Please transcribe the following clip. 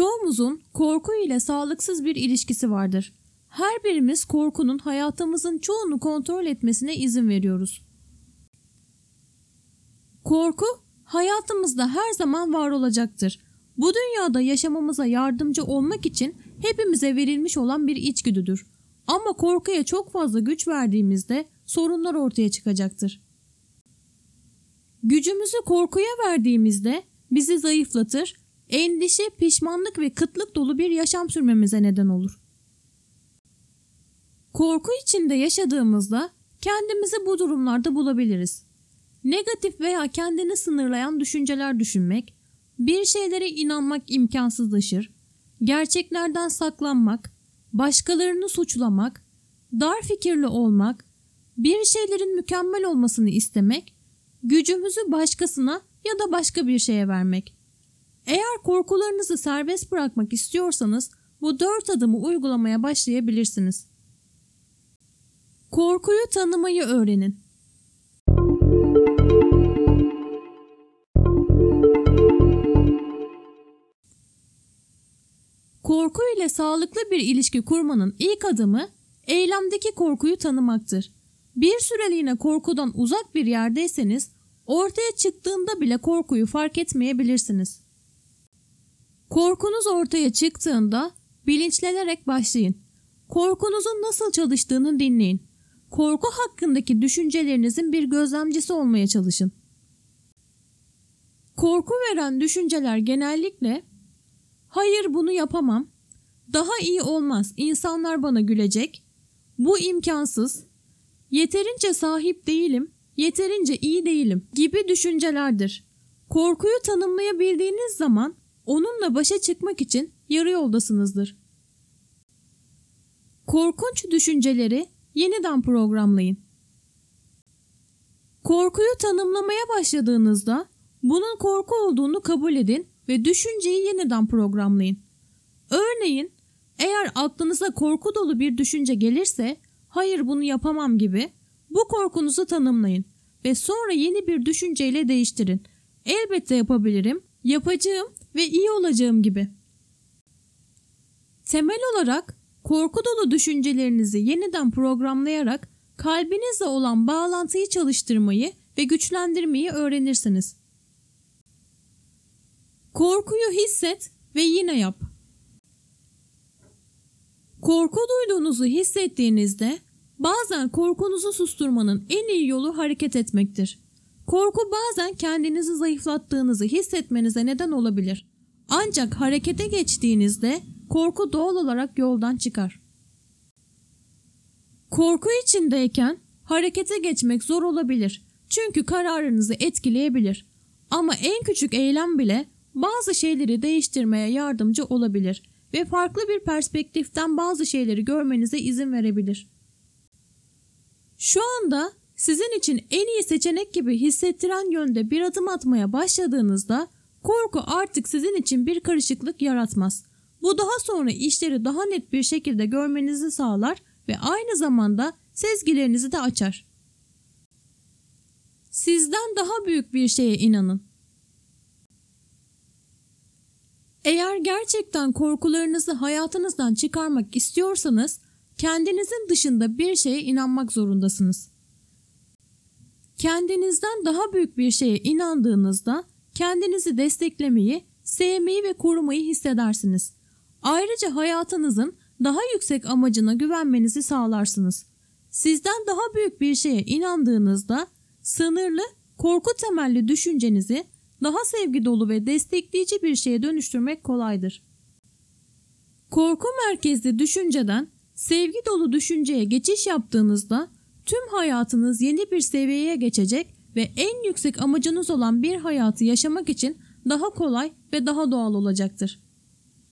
Çoğumuzun korku ile sağlıksız bir ilişkisi vardır. Her birimiz korkunun hayatımızın çoğunu kontrol etmesine izin veriyoruz. Korku hayatımızda her zaman var olacaktır. Bu dünyada yaşamamıza yardımcı olmak için hepimize verilmiş olan bir içgüdüdür. Ama korkuya çok fazla güç verdiğimizde sorunlar ortaya çıkacaktır. Gücümüzü korkuya verdiğimizde bizi zayıflatır, endişe, pişmanlık ve kıtlık dolu bir yaşam sürmemize neden olur. Korku içinde yaşadığımızda kendimizi bu durumlarda bulabiliriz. Negatif veya kendini sınırlayan düşünceler düşünmek, bir şeylere inanmak imkansızlaşır, gerçeklerden saklanmak, başkalarını suçlamak, dar fikirli olmak, bir şeylerin mükemmel olmasını istemek, gücümüzü başkasına ya da başka bir şeye vermek. Eğer korkularınızı serbest bırakmak istiyorsanız bu dört adımı uygulamaya başlayabilirsiniz. Korkuyu tanımayı öğrenin. Korku ile sağlıklı bir ilişki kurmanın ilk adımı eylemdeki korkuyu tanımaktır. Bir süreliğine korkudan uzak bir yerdeyseniz ortaya çıktığında bile korkuyu fark etmeyebilirsiniz. Korkunuz ortaya çıktığında bilinçlenerek başlayın. Korkunuzun nasıl çalıştığını dinleyin. Korku hakkındaki düşüncelerinizin bir gözlemcisi olmaya çalışın. Korku veren düşünceler genellikle hayır bunu yapamam, daha iyi olmaz, insanlar bana gülecek, bu imkansız, yeterince sahip değilim, yeterince iyi değilim gibi düşüncelerdir. Korkuyu tanımlayabildiğiniz zaman onunla başa çıkmak için yarı yoldasınızdır. Korkunç düşünceleri yeniden programlayın. Korkuyu tanımlamaya başladığınızda bunun korku olduğunu kabul edin ve düşünceyi yeniden programlayın. Örneğin eğer aklınıza korku dolu bir düşünce gelirse hayır bunu yapamam gibi bu korkunuzu tanımlayın ve sonra yeni bir düşünceyle değiştirin. Elbette yapabilirim, yapacağım ve iyi olacağım gibi. Temel olarak korku dolu düşüncelerinizi yeniden programlayarak kalbinizle olan bağlantıyı çalıştırmayı ve güçlendirmeyi öğrenirsiniz. Korkuyu hisset ve yine yap. Korku duyduğunuzu hissettiğinizde bazen korkunuzu susturmanın en iyi yolu hareket etmektir. Korku bazen kendinizi zayıflattığınızı hissetmenize neden olabilir. Ancak harekete geçtiğinizde korku doğal olarak yoldan çıkar. Korku içindeyken harekete geçmek zor olabilir. Çünkü kararınızı etkileyebilir. Ama en küçük eylem bile bazı şeyleri değiştirmeye yardımcı olabilir ve farklı bir perspektiften bazı şeyleri görmenize izin verebilir. Şu anda sizin için en iyi seçenek gibi hissettiren yönde bir adım atmaya başladığınızda korku artık sizin için bir karışıklık yaratmaz. Bu daha sonra işleri daha net bir şekilde görmenizi sağlar ve aynı zamanda sezgilerinizi de açar. Sizden daha büyük bir şeye inanın. Eğer gerçekten korkularınızı hayatınızdan çıkarmak istiyorsanız kendinizin dışında bir şeye inanmak zorundasınız. Kendinizden daha büyük bir şeye inandığınızda kendinizi desteklemeyi, sevmeyi ve korumayı hissedersiniz. Ayrıca hayatınızın daha yüksek amacına güvenmenizi sağlarsınız. Sizden daha büyük bir şeye inandığınızda sınırlı, korku temelli düşüncenizi daha sevgi dolu ve destekleyici bir şeye dönüştürmek kolaydır. Korku merkezli düşünceden sevgi dolu düşünceye geçiş yaptığınızda tüm hayatınız yeni bir seviyeye geçecek ve en yüksek amacınız olan bir hayatı yaşamak için daha kolay ve daha doğal olacaktır.